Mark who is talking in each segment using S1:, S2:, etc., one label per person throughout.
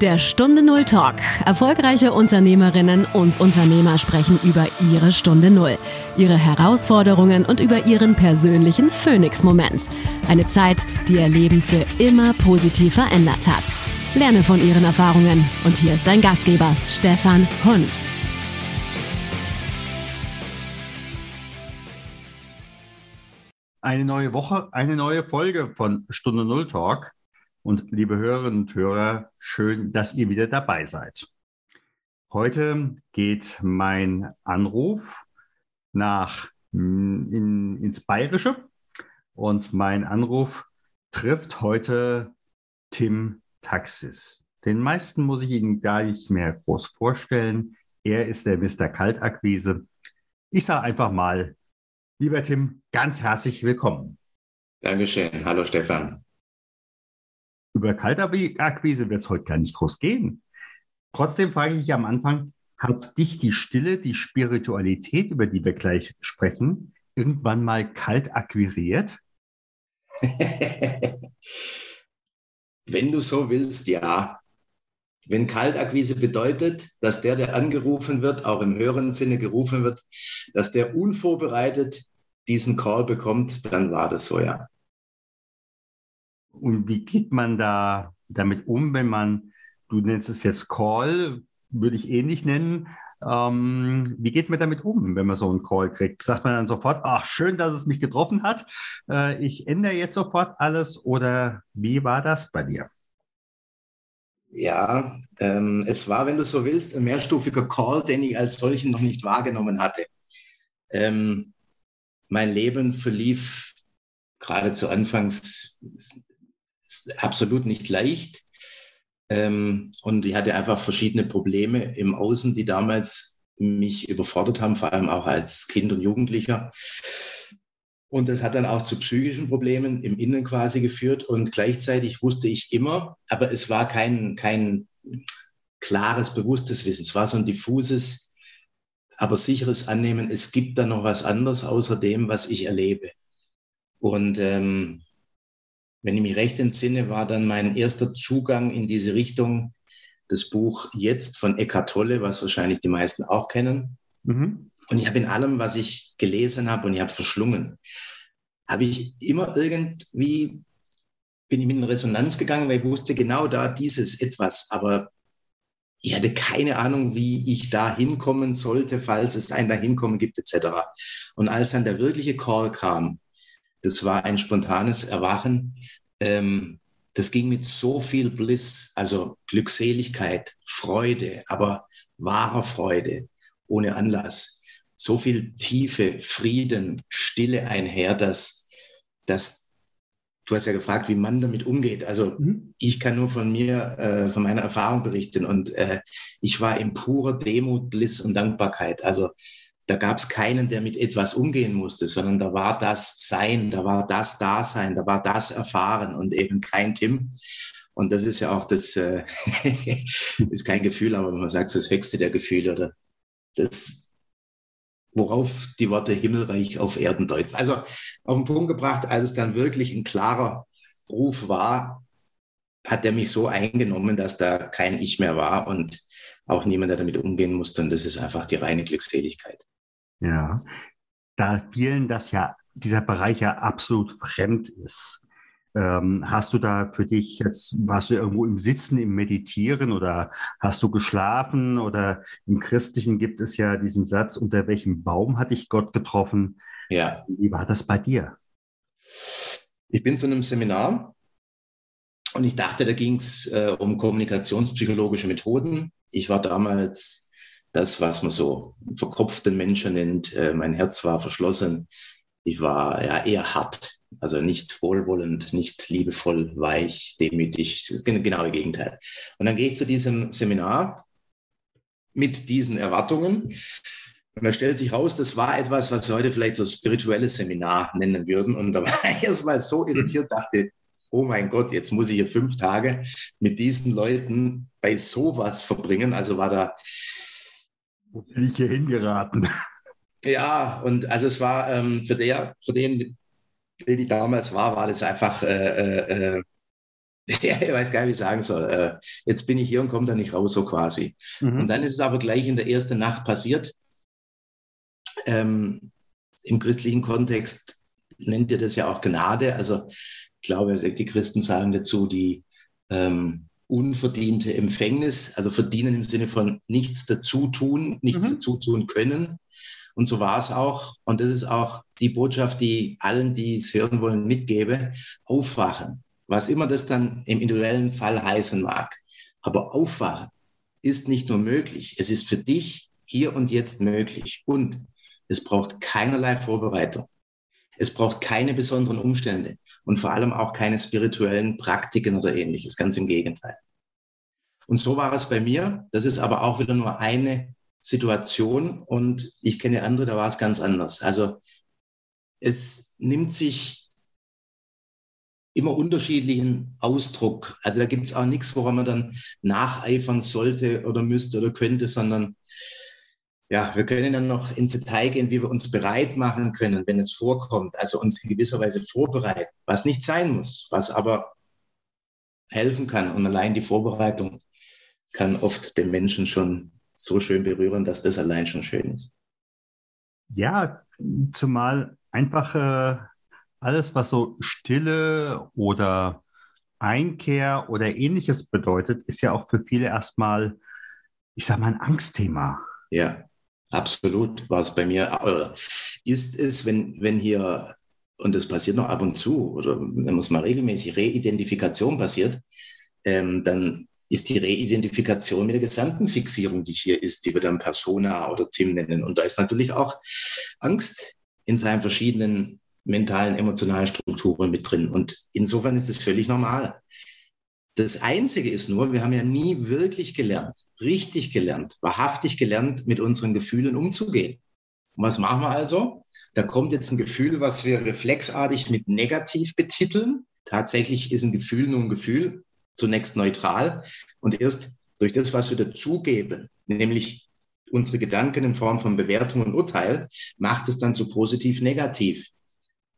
S1: Der Stunde Null Talk. Erfolgreiche Unternehmerinnen und Unternehmer sprechen über ihre Stunde Null, ihre Herausforderungen und über ihren persönlichen Phoenix-Moment. Eine Zeit, die ihr Leben für immer positiv verändert hat. Lerne von ihren Erfahrungen. Und hier ist dein Gastgeber, Stefan Hund.
S2: Eine neue Woche, eine neue Folge von Stunde Null Talk. Und liebe Hörerinnen und Hörer, schön, dass ihr wieder dabei seid. Heute geht mein Anruf nach hm, in, ins Bayerische und mein Anruf trifft heute Tim Taxis. Den meisten muss ich Ihnen gar nicht mehr groß vorstellen. Er ist der Mr. Kaltakquise. Ich sage einfach mal, lieber Tim, ganz herzlich willkommen.
S3: Dankeschön. Hallo Stefan
S2: über Kaltakquise wird es heute gar nicht groß gehen. Trotzdem frage ich am Anfang, hat dich die Stille, die Spiritualität, über die wir gleich sprechen, irgendwann mal kalt akquiriert?
S3: Wenn du so willst, ja. Wenn Kaltakquise bedeutet, dass der, der angerufen wird, auch im höheren Sinne gerufen wird, dass der unvorbereitet diesen Call bekommt, dann war das so, ja.
S2: Und wie geht man da damit um, wenn man, du nennst es jetzt Call, würde ich ähnlich nennen. Ähm, wie geht man damit um, wenn man so einen Call kriegt? Sagt man dann sofort, ach, schön, dass es mich getroffen hat. Äh, ich ändere jetzt sofort alles oder wie war das bei dir?
S3: Ja, ähm, es war, wenn du so willst, ein mehrstufiger Call, den ich als solchen noch nicht wahrgenommen hatte. Ähm, mein Leben verlief gerade zu Anfangs absolut nicht leicht. Ähm, und ich hatte einfach verschiedene Probleme im Außen, die damals mich überfordert haben, vor allem auch als Kind und Jugendlicher. Und das hat dann auch zu psychischen Problemen im Innen quasi geführt. Und gleichzeitig wusste ich immer, aber es war kein, kein klares, bewusstes Wissen. Es war so ein diffuses, aber sicheres Annehmen, es gibt da noch was anderes außer dem, was ich erlebe. Und ähm, wenn ich mich recht entsinne, war dann mein erster Zugang in diese Richtung das Buch Jetzt von Eckhart Tolle, was wahrscheinlich die meisten auch kennen. Mhm. Und ich habe in allem, was ich gelesen habe und ich habe verschlungen, habe ich immer irgendwie, bin ich mit in Resonanz gegangen, weil ich wusste genau da dieses etwas, aber ich hatte keine Ahnung, wie ich da hinkommen sollte, falls es ein Dahinkommen gibt, etc. Und als dann der wirkliche Call kam, das war ein spontanes Erwachen. Ähm, das ging mit so viel Bliss, also Glückseligkeit, Freude, aber wahrer Freude, ohne Anlass. So viel Tiefe, Frieden, Stille einher, dass, dass du hast ja gefragt, wie man damit umgeht. Also mhm. ich kann nur von mir, äh, von meiner Erfahrung berichten und äh, ich war in purer Demut, Bliss und Dankbarkeit. Also da gab es keinen, der mit etwas umgehen musste, sondern da war das Sein, da war das Dasein, da war das Erfahren und eben kein Tim. Und das ist ja auch das, äh, ist kein Gefühl, aber man sagt das höchste der Gefühle oder das, worauf die Worte Himmelreich auf Erden deuten. Also auf den Punkt gebracht, als es dann wirklich ein klarer Ruf war, hat er mich so eingenommen, dass da kein Ich mehr war und auch niemand, der damit umgehen musste. Und das ist einfach die reine Glückseligkeit.
S2: Ja, da vielen das ja, dieser Bereich ja absolut fremd ist. Ähm, hast du da für dich jetzt, warst du irgendwo im Sitzen, im Meditieren oder hast du geschlafen oder im Christlichen gibt es ja diesen Satz, unter welchem Baum hat dich Gott getroffen? Ja. Wie war das bei dir?
S3: Ich bin zu einem Seminar und ich dachte, da ging es äh, um kommunikationspsychologische Methoden. Ich war damals das, was man so verkopften Menschen nennt. Äh, mein Herz war verschlossen. Ich war ja eher hart, also nicht wohlwollend, nicht liebevoll, weich, demütig. Das ist genau das Gegenteil. Und dann gehe ich zu diesem Seminar mit diesen Erwartungen. Und da stellt sich raus, das war etwas, was wir heute vielleicht so spirituelles Seminar nennen würden. Und da war ich erstmal so irritiert, dachte, oh mein Gott, jetzt muss ich hier fünf Tage mit diesen Leuten bei sowas verbringen. Also war da
S2: wo bin ich hier hingeraten?
S3: Ja, und also es war ähm, für, der, für den, den ich damals war, war das einfach, äh, äh, Ja, ich weiß gar nicht, wie ich sagen soll. Äh, jetzt bin ich hier und komme da nicht raus, so quasi. Mhm. Und dann ist es aber gleich in der ersten Nacht passiert. Ähm, Im christlichen Kontext nennt ihr das ja auch Gnade. Also ich glaube, die Christen sagen dazu die ähm, unverdiente Empfängnis, also verdienen im Sinne von nichts dazu tun, nichts mhm. dazu tun können. Und so war es auch. Und das ist auch die Botschaft, die allen, die es hören wollen, mitgebe. Aufwachen. Was immer das dann im individuellen Fall heißen mag. Aber aufwachen ist nicht nur möglich. Es ist für dich hier und jetzt möglich. Und es braucht keinerlei Vorbereitung. Es braucht keine besonderen Umstände und vor allem auch keine spirituellen Praktiken oder ähnliches. Ganz im Gegenteil. Und so war es bei mir. Das ist aber auch wieder nur eine Situation und ich kenne andere, da war es ganz anders. Also es nimmt sich immer unterschiedlichen Ausdruck. Also da gibt es auch nichts, woran man dann nacheifern sollte oder müsste oder könnte, sondern ja, wir können dann noch ins Detail gehen, wie wir uns bereit machen können, wenn es vorkommt. Also uns in gewisser Weise vorbereiten, was nicht sein muss, was aber helfen kann. Und allein die Vorbereitung kann oft den Menschen schon so schön berühren, dass das allein schon schön ist.
S2: Ja, zumal einfach äh, alles, was so Stille oder Einkehr oder ähnliches bedeutet, ist ja auch für viele erstmal, ich sag mal, ein Angstthema.
S3: Ja, absolut war es bei mir. Oder ist es, wenn, wenn hier, und das passiert noch ab und zu, oder wenn muss mal regelmäßig Reidentifikation passiert, ähm, dann ist die Reidentifikation mit der gesamten Fixierung, die hier ist, die wir dann Persona oder Tim nennen. Und da ist natürlich auch Angst in seinen verschiedenen mentalen, emotionalen Strukturen mit drin. Und insofern ist es völlig normal. Das Einzige ist nur, wir haben ja nie wirklich gelernt, richtig gelernt, wahrhaftig gelernt, mit unseren Gefühlen umzugehen. Und was machen wir also? Da kommt jetzt ein Gefühl, was wir reflexartig mit negativ betiteln. Tatsächlich ist ein Gefühl nur ein Gefühl zunächst neutral und erst durch das, was wir dazugeben, nämlich unsere Gedanken in Form von Bewertung und Urteil, macht es dann zu positiv negativ.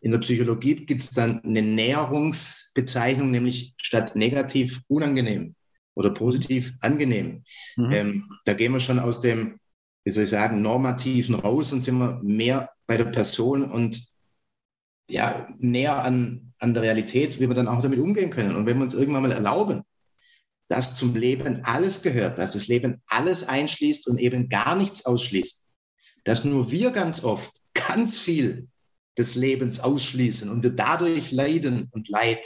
S3: In der Psychologie gibt es dann eine Näherungsbezeichnung, nämlich statt negativ unangenehm oder positiv angenehm. Mhm. Ähm, da gehen wir schon aus dem, wie soll ich sagen, normativen raus und sind wir mehr bei der Person und ja, näher an, an der Realität, wie wir dann auch damit umgehen können. Und wenn wir uns irgendwann mal erlauben, dass zum Leben alles gehört, dass das Leben alles einschließt und eben gar nichts ausschließt, dass nur wir ganz oft ganz viel des Lebens ausschließen und wir dadurch Leiden und Leid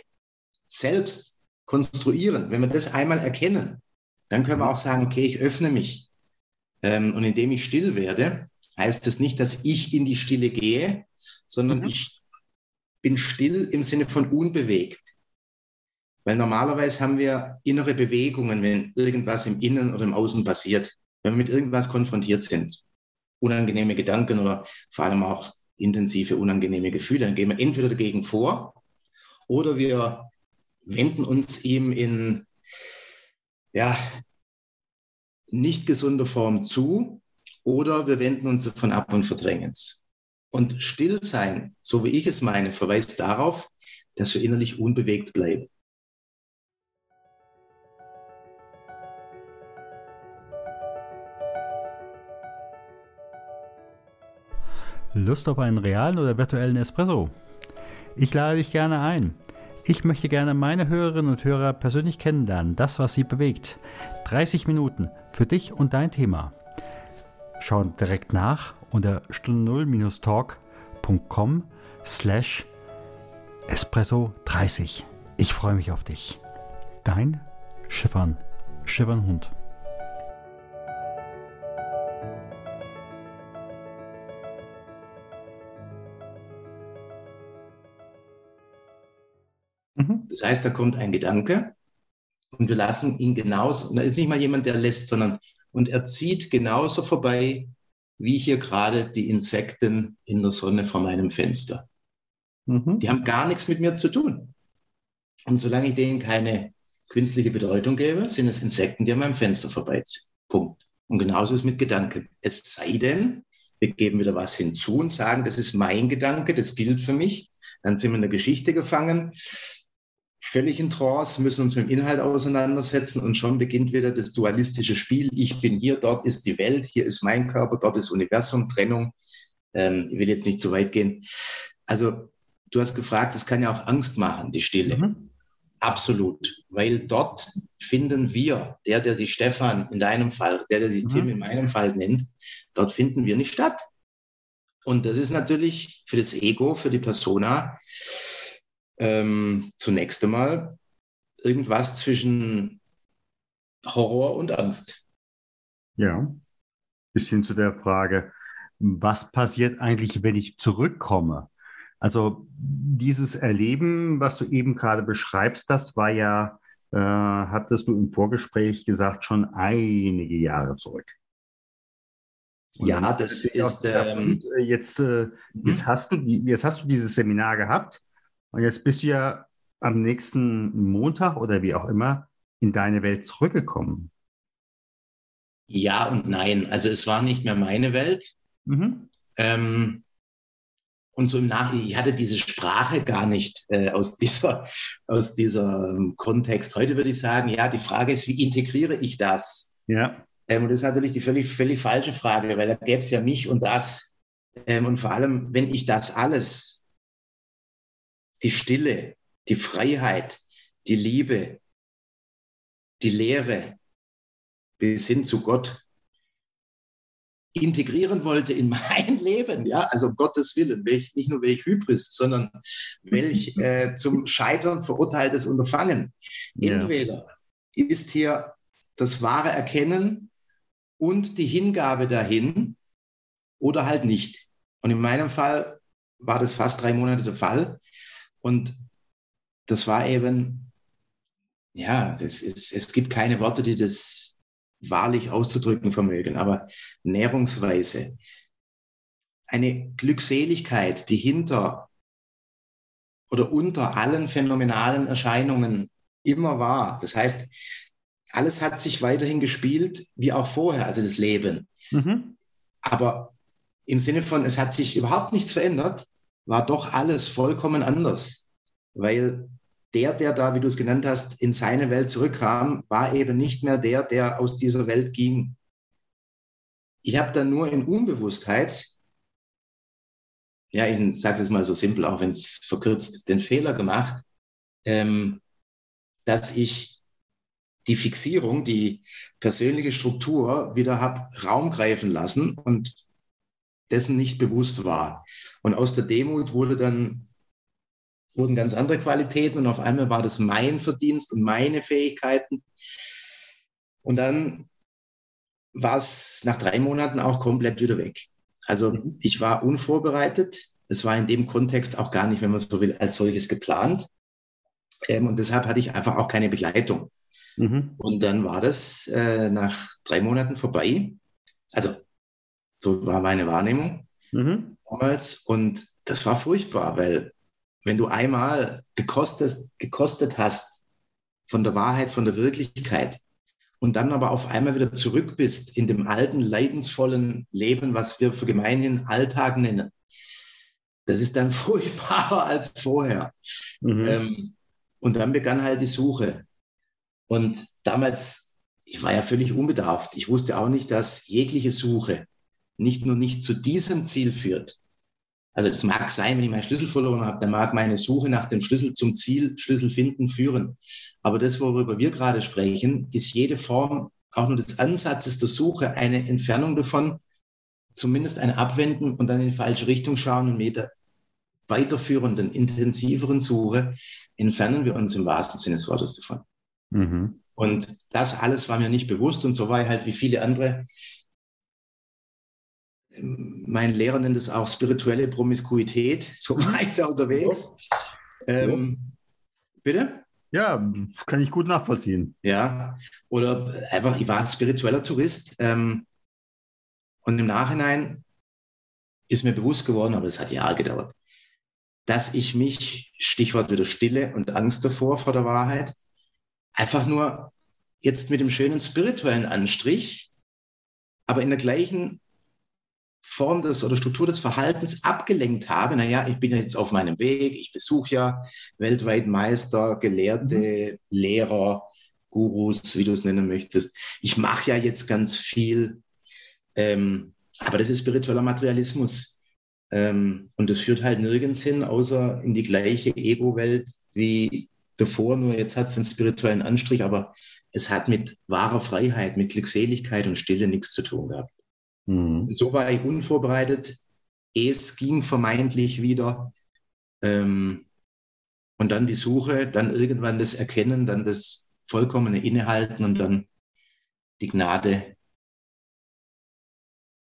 S3: selbst konstruieren. Wenn wir das einmal erkennen, dann können wir auch sagen, okay, ich öffne mich. Ähm, und indem ich still werde, heißt das nicht, dass ich in die Stille gehe, sondern mhm. ich bin still im Sinne von unbewegt. Weil normalerweise haben wir innere Bewegungen, wenn irgendwas im Innen oder im Außen passiert, wenn wir mit irgendwas konfrontiert sind. Unangenehme Gedanken oder vor allem auch intensive, unangenehme Gefühle. Dann gehen wir entweder dagegen vor oder wir wenden uns ihm in ja, nicht gesunder Form zu oder wir wenden uns davon ab und verdrängen es. Und Stillsein, so wie ich es meine, verweist darauf, dass wir innerlich unbewegt bleiben.
S2: Lust auf einen realen oder virtuellen Espresso? Ich lade dich gerne ein. Ich möchte gerne meine Hörerinnen und Hörer persönlich kennenlernen, das, was sie bewegt. 30 Minuten für dich und dein Thema. Schau direkt nach unter stunde0-talk.com slash espresso 30. Ich freue mich auf dich. Dein Schiffern, Schiffernhund.
S3: Das heißt, da kommt ein Gedanke und wir lassen ihn genauso, und da ist nicht mal jemand, der lässt, sondern und er zieht genauso vorbei, wie hier gerade die Insekten in der Sonne vor meinem Fenster. Mhm. Die haben gar nichts mit mir zu tun. Und solange ich denen keine künstliche Bedeutung gebe, sind es Insekten, die an meinem Fenster vorbeiziehen. Punkt. Und genauso ist es mit Gedanken. Es sei denn, wir geben wieder was hinzu und sagen, das ist mein Gedanke, das gilt für mich. Dann sind wir in der Geschichte gefangen. Völlig in Trance, müssen uns mit dem Inhalt auseinandersetzen und schon beginnt wieder das dualistische Spiel. Ich bin hier, dort ist die Welt, hier ist mein Körper, dort ist Universum, Trennung. Ähm, ich will jetzt nicht zu weit gehen. Also du hast gefragt, es kann ja auch Angst machen, die Stille. Mhm. Absolut, weil dort finden wir, der, der sich Stefan in deinem Fall, der, der sich mhm. Tim in meinem Fall nennt, dort finden wir nicht statt. Und das ist natürlich für das Ego, für die Persona ähm, zunächst einmal irgendwas zwischen Horror und Angst.
S2: Ja, bis hin zu der Frage, was passiert eigentlich, wenn ich zurückkomme? Also dieses Erleben, was du eben gerade beschreibst, das war ja, äh, hattest du im Vorgespräch gesagt, schon einige Jahre zurück.
S3: Und ja, das ist ähm,
S2: äh, jetzt, äh, jetzt mhm. hast du jetzt hast du dieses Seminar gehabt und jetzt bist du ja am nächsten Montag oder wie auch immer in deine Welt zurückgekommen.
S3: Ja und nein. Also es war nicht mehr meine Welt. Mhm. Ähm, und so im Nachhinein, ich hatte diese Sprache gar nicht äh, aus dieser, aus dieser ähm, Kontext. Heute würde ich sagen, ja, die Frage ist, wie integriere ich das?
S2: Ja.
S3: Ähm, und das ist natürlich die völlig, völlig falsche Frage, weil da gäbe es ja mich und das. Ähm, und vor allem, wenn ich das alles, die Stille, die Freiheit, die Liebe, die Lehre bis hin zu Gott integrieren wollte in mein Leben, ja, also um Gottes Willen, welch, nicht nur welch Hybris, sondern welch äh, zum Scheitern verurteiltes Unterfangen. Entweder ja. ist hier das wahre Erkennen und die Hingabe dahin oder halt nicht. Und in meinem Fall war das fast drei Monate der Fall. Und das war eben, ja, das ist, es gibt keine Worte, die das wahrlich auszudrücken vermögen, aber Nährungsweise, eine Glückseligkeit, die hinter oder unter allen phänomenalen Erscheinungen immer war. Das heißt, alles hat sich weiterhin gespielt, wie auch vorher, also das Leben. Mhm. Aber im Sinne von, es hat sich überhaupt nichts verändert, war doch alles vollkommen anders, weil der, der da, wie du es genannt hast, in seine Welt zurückkam, war eben nicht mehr der, der aus dieser Welt ging. Ich habe dann nur in Unbewusstheit, ja, ich sage es mal so simpel, auch wenn es verkürzt, den Fehler gemacht, ähm, dass ich die Fixierung, die persönliche Struktur wieder habe Raum greifen lassen und dessen nicht bewusst war. Und aus der Demut wurde dann wurden ganz andere Qualitäten und auf einmal war das mein Verdienst und meine Fähigkeiten. Und dann war es nach drei Monaten auch komplett wieder weg. Also mhm. ich war unvorbereitet. Es war in dem Kontext auch gar nicht, wenn man so will, als solches geplant. Ähm, und deshalb hatte ich einfach auch keine Begleitung. Mhm. Und dann war das äh, nach drei Monaten vorbei. Also so war meine Wahrnehmung mhm. damals. Und das war furchtbar, weil wenn du einmal gekostet, gekostet hast von der Wahrheit, von der Wirklichkeit und dann aber auf einmal wieder zurück bist in dem alten, leidensvollen Leben, was wir für gemeinhin Alltag nennen, das ist dann furchtbarer als vorher. Mhm. Ähm, und dann begann halt die Suche. Und damals, ich war ja völlig unbedarft. Ich wusste auch nicht, dass jegliche Suche nicht nur nicht zu diesem Ziel führt, also das mag sein, wenn ich meinen Schlüssel verloren habe, dann mag meine Suche nach dem Schlüssel zum Ziel, Schlüssel finden, führen. Aber das, worüber wir gerade sprechen, ist jede Form auch nur des Ansatzes der Suche eine Entfernung davon, zumindest ein Abwenden und dann in die falsche Richtung schauen und mit der weiterführenden, intensiveren Suche entfernen wir uns im wahrsten Sinne des Wortes davon. Mhm. Und das alles war mir nicht bewusst und so war ich halt wie viele andere mein Lehrer nennt es auch spirituelle Promiskuität, so weiter unterwegs. Ähm, bitte?
S2: Ja, kann ich gut nachvollziehen.
S3: Ja, oder einfach, ich war spiritueller Tourist. Ähm, und im Nachhinein ist mir bewusst geworden, aber es hat Jahre gedauert, dass ich mich, Stichwort wieder Stille und Angst davor vor der Wahrheit, einfach nur jetzt mit dem schönen spirituellen Anstrich, aber in der gleichen Form des oder Struktur des Verhaltens abgelenkt habe. Naja, ich bin jetzt auf meinem Weg, ich besuche ja weltweit Meister, Gelehrte, mhm. Lehrer, Gurus, wie du es nennen möchtest. Ich mache ja jetzt ganz viel, ähm, aber das ist spiritueller Materialismus. Ähm, und das führt halt nirgends hin, außer in die gleiche Ego-Welt wie davor, nur jetzt hat es einen spirituellen Anstrich, aber es hat mit wahrer Freiheit, mit Glückseligkeit und Stille nichts zu tun gehabt. Mhm. So war ich unvorbereitet. Es ging vermeintlich wieder. Ähm, und dann die Suche, dann irgendwann das Erkennen, dann das vollkommene Innehalten und dann die Gnade.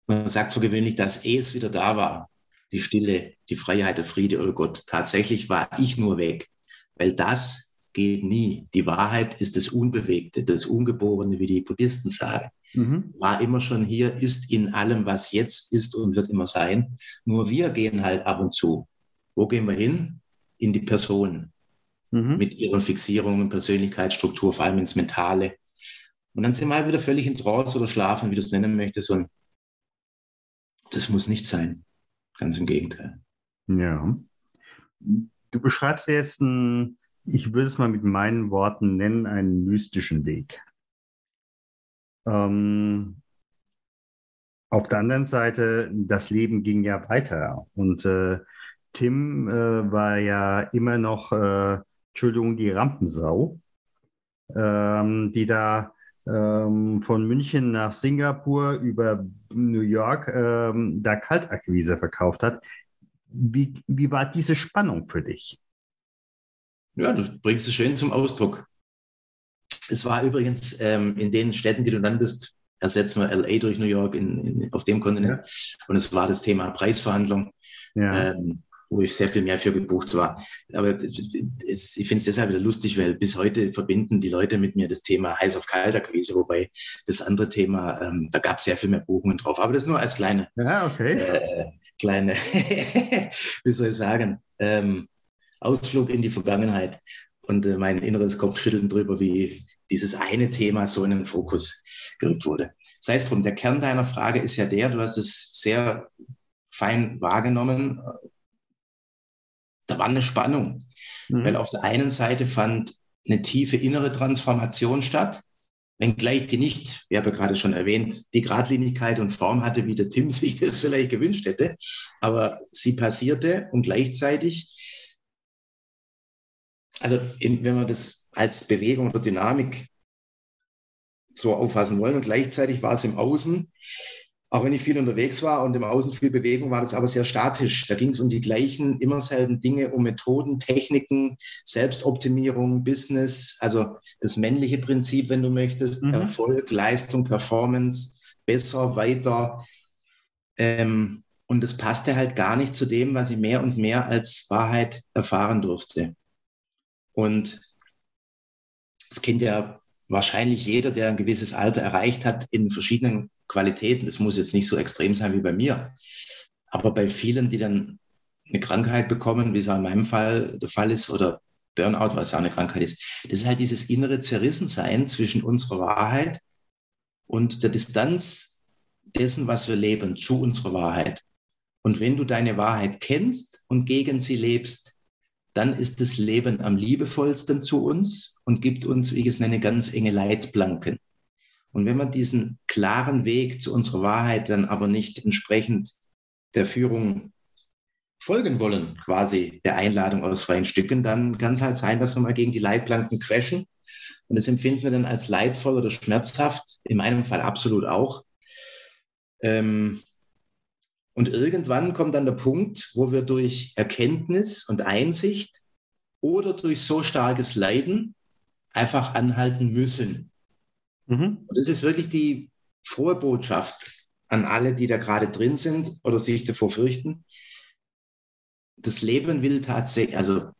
S3: Man sagt für gewöhnlich, dass es wieder da war. Die Stille, die Freiheit, der Friede, oh Gott. Tatsächlich war ich nur weg, weil das geht nie. Die Wahrheit ist das Unbewegte, das Ungeborene, wie die Buddhisten sagen. Mhm. War immer schon hier, ist in allem, was jetzt ist und wird immer sein. Nur wir gehen halt ab und zu. Wo gehen wir hin? In die Person. Mhm. Mit ihren Fixierungen, Persönlichkeitsstruktur, vor allem ins Mentale. Und dann sind wir halt wieder völlig in Trance oder schlafen, wie du es nennen möchtest. Und das muss nicht sein. Ganz im Gegenteil.
S2: Ja. Du beschreibst jetzt ein ich würde es mal mit meinen Worten nennen, einen mystischen Weg. Ähm, auf der anderen Seite, das Leben ging ja weiter und äh, Tim äh, war ja immer noch, äh, Entschuldigung, die Rampensau, ähm, die da ähm, von München nach Singapur über New York ähm, da Kaltakquise verkauft hat. Wie, wie war diese Spannung für dich?
S3: Ja, du bringst es schön zum Ausdruck. Es war übrigens ähm, in den Städten, die du nanntest, ersetzen wir LA durch New York in, in, auf dem Kontinent. Ja. Und es war das Thema Preisverhandlung, ja. ähm, wo ich sehr viel mehr für gebucht war. Aber es, es, ich finde es deshalb wieder lustig, weil bis heute verbinden die Leute mit mir das Thema heiß auf kalter Akquise, wobei das andere Thema, ähm, da gab es sehr viel mehr Buchungen drauf. Aber das nur als kleine,
S2: ja, okay.
S3: äh, kleine, wie soll ich sagen, ähm, Ausflug in die Vergangenheit und äh, mein inneres Kopfschütteln drüber, wie dieses eine Thema so in den Fokus gerückt wurde. Sei es drum, der Kern deiner Frage ist ja der, du hast es sehr fein wahrgenommen, da war eine Spannung, mhm. weil auf der einen Seite fand eine tiefe innere Transformation statt, wenngleich die nicht, ich habe ja gerade schon erwähnt, die Gradlinigkeit und Form hatte, wie der Tim sich das vielleicht gewünscht hätte, aber sie passierte und gleichzeitig also in, wenn wir das als Bewegung oder Dynamik so auffassen wollen und gleichzeitig war es im Außen, auch wenn ich viel unterwegs war und im Außen viel Bewegung, war das aber sehr statisch. Da ging es um die gleichen, immer selben Dinge, um Methoden, Techniken, Selbstoptimierung, Business, also das männliche Prinzip, wenn du möchtest, mhm. Erfolg, Leistung, Performance, besser, weiter. Ähm, und das passte halt gar nicht zu dem, was ich mehr und mehr als Wahrheit erfahren durfte. Und es kennt ja wahrscheinlich jeder, der ein gewisses Alter erreicht hat, in verschiedenen Qualitäten. Das muss jetzt nicht so extrem sein wie bei mir. Aber bei vielen, die dann eine Krankheit bekommen, wie es in meinem Fall der Fall ist, oder Burnout, was ja eine Krankheit ist, das ist halt dieses innere Zerrissensein zwischen unserer Wahrheit und der Distanz dessen, was wir leben, zu unserer Wahrheit. Und wenn du deine Wahrheit kennst und gegen sie lebst, dann ist das Leben am liebevollsten zu uns und gibt uns, wie ich es nenne, ganz enge Leitplanken. Und wenn wir diesen klaren Weg zu unserer Wahrheit dann aber nicht entsprechend der Führung folgen wollen, quasi der Einladung aus freien Stücken, dann kann es halt sein, dass wir mal gegen die Leitplanken crashen. Und das empfinden wir dann als leidvoll oder schmerzhaft, in meinem Fall absolut auch. Ähm, und irgendwann kommt dann der Punkt, wo wir durch Erkenntnis und Einsicht oder durch so starkes Leiden einfach anhalten müssen. Mhm. Und das ist wirklich die frohe Botschaft an alle, die da gerade drin sind oder sich davor fürchten. Das Leben will tatsächlich, also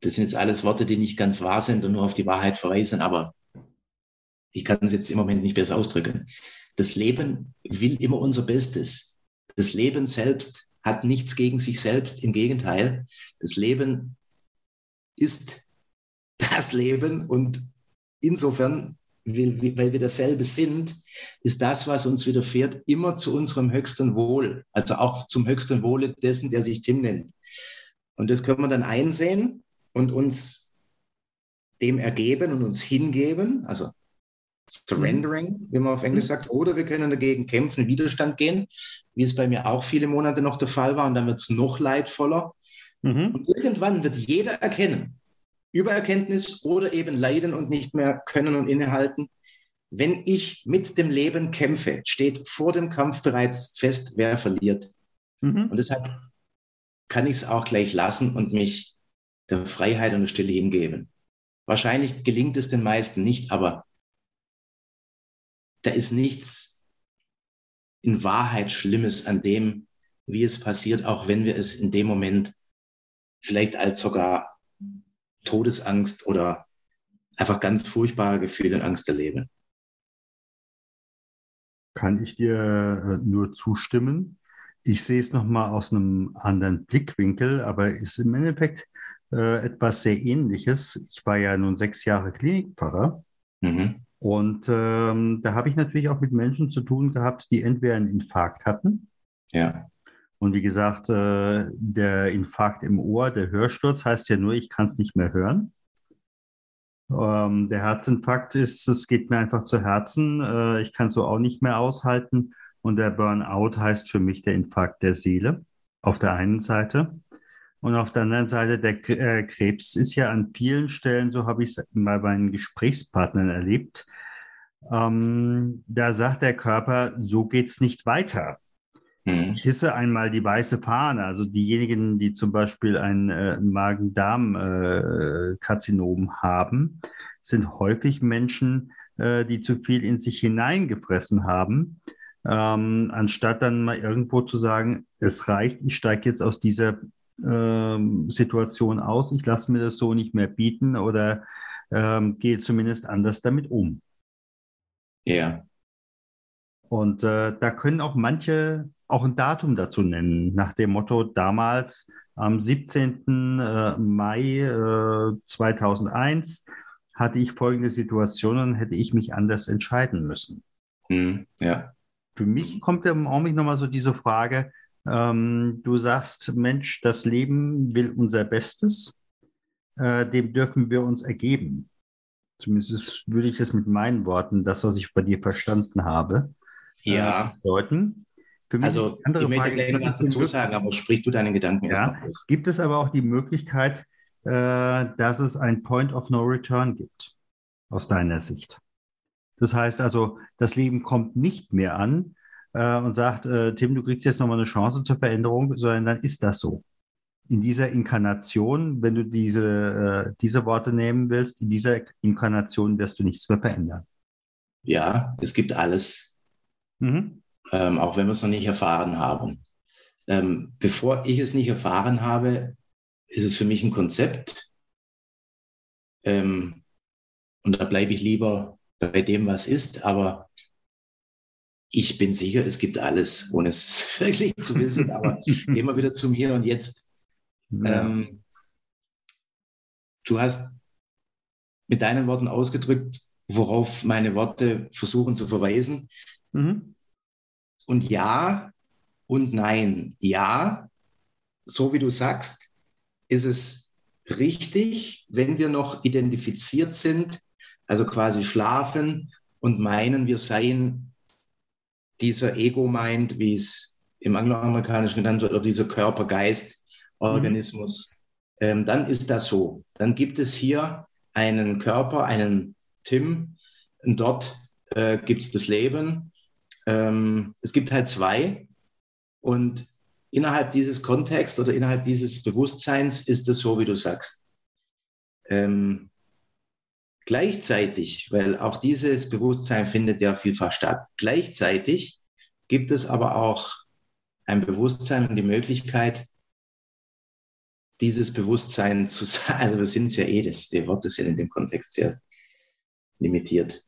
S3: das sind jetzt alles Worte, die nicht ganz wahr sind und nur auf die Wahrheit verweisen, aber ich kann es jetzt im Moment nicht besser ausdrücken. Das Leben will immer unser Bestes. Das Leben selbst hat nichts gegen sich selbst. Im Gegenteil, das Leben ist das Leben und insofern weil, wir dasselbe sind, ist das, was uns widerfährt, immer zu unserem höchsten Wohl, also auch zum höchsten Wohle dessen, der sich Tim nennt. Und das können wir dann einsehen und uns dem ergeben und uns hingeben, also Surrendering, wie man auf Englisch sagt, oder wir können dagegen kämpfen, Widerstand gehen, wie es bei mir auch viele Monate noch der Fall war, und dann wird es noch leidvoller. Mhm. Und irgendwann wird jeder erkennen, Übererkenntnis oder eben leiden und nicht mehr können und innehalten. Wenn ich mit dem Leben kämpfe, steht vor dem Kampf bereits fest, wer verliert. Mhm. Und deshalb kann ich es auch gleich lassen und mich der Freiheit und der Stille hingeben. Wahrscheinlich gelingt es den meisten nicht, aber da ist nichts in Wahrheit Schlimmes an dem, wie es passiert, auch wenn wir es in dem Moment vielleicht als sogar Todesangst oder einfach ganz furchtbare Gefühle und Angst erleben.
S2: Kann ich dir äh, nur zustimmen. Ich sehe es nochmal aus einem anderen Blickwinkel, aber ist im Endeffekt äh, etwas sehr Ähnliches. Ich war ja nun sechs Jahre Klinikpfarrer mhm. Und ähm, da habe ich natürlich auch mit Menschen zu tun gehabt, die entweder einen Infarkt hatten.
S3: Ja.
S2: Und wie gesagt, äh, der Infarkt im Ohr, der Hörsturz heißt ja nur, ich kann es nicht mehr hören. Ähm, der Herzinfarkt ist, es geht mir einfach zu Herzen. Äh, ich kann es so auch nicht mehr aushalten. Und der Burnout heißt für mich der Infarkt der Seele auf der einen Seite. Und auf der anderen Seite, der äh, Krebs ist ja an vielen Stellen, so habe ich es bei meinen Gesprächspartnern erlebt, ähm, da sagt der Körper, so geht es nicht weiter. Mhm. Ich hisse einmal die weiße Fahne. Also diejenigen, die zum Beispiel ein äh, Magen-Darm-Karzinom äh, haben, sind häufig Menschen, äh, die zu viel in sich hineingefressen haben. Ähm, anstatt dann mal irgendwo zu sagen, es reicht, ich steige jetzt aus dieser ähm, Situation aus, ich lasse mir das so nicht mehr bieten oder ähm, gehe zumindest anders damit um.
S3: Ja.
S2: Und äh, da können auch manche auch ein Datum dazu nennen, nach dem Motto damals am 17. Äh, Mai 2001 äh, hatte ich folgende Situation und hätte ich mich anders entscheiden müssen.
S3: Hm, ja.
S2: Für mich kommt im Augenblick nochmal so diese Frage, ähm, du sagst, Mensch, das Leben will unser Bestes, äh, dem dürfen wir uns ergeben. Zumindest würde ich das mit meinen Worten, das, was ich bei dir verstanden habe,
S3: ja.
S2: Äh, deuten.
S3: also, ich möchte Frage, gleich noch was dazu sagen, aber sprich du deine Gedanken
S2: ja, erst Gibt es aber auch die Möglichkeit, äh, dass es ein Point of No Return gibt, aus deiner Sicht? Das heißt also, das Leben kommt nicht mehr an äh, und sagt, äh, Tim, du kriegst jetzt nochmal eine Chance zur Veränderung, sondern dann ist das so. In dieser Inkarnation, wenn du diese, äh, diese Worte nehmen willst, in dieser Inkarnation wirst du nichts mehr verändern.
S3: Ja, es gibt alles. Mhm ähm, auch wenn wir es noch nicht erfahren haben. Ähm, bevor ich es nicht erfahren habe, ist es für mich ein Konzept. Ähm, und da bleibe ich lieber bei dem, was ist. Aber ich bin sicher, es gibt alles, ohne es wirklich zu wissen. Aber gehen wir wieder zum Hier und Jetzt. Ja. Ähm, du hast mit deinen Worten ausgedrückt, worauf meine Worte versuchen zu verweisen. Mhm. Und ja und nein. Ja, so wie du sagst, ist es richtig, wenn wir noch identifiziert sind, also quasi schlafen und meinen, wir seien dieser Ego-Mind, wie es im Angloamerikanischen genannt wird, oder dieser Körper-Geist-Organismus, mhm. ähm, dann ist das so. Dann gibt es hier einen Körper, einen Tim, und dort äh, gibt es das Leben ähm, es gibt halt zwei und innerhalb dieses Kontexts oder innerhalb dieses Bewusstseins ist es so, wie du sagst. Ähm, gleichzeitig, weil auch dieses Bewusstsein findet ja vielfach statt, gleichzeitig gibt es aber auch ein Bewusstsein und die Möglichkeit, dieses Bewusstsein zu sein, also wir sind es ja eh, das, der Wort ist ja in dem Kontext sehr limitiert,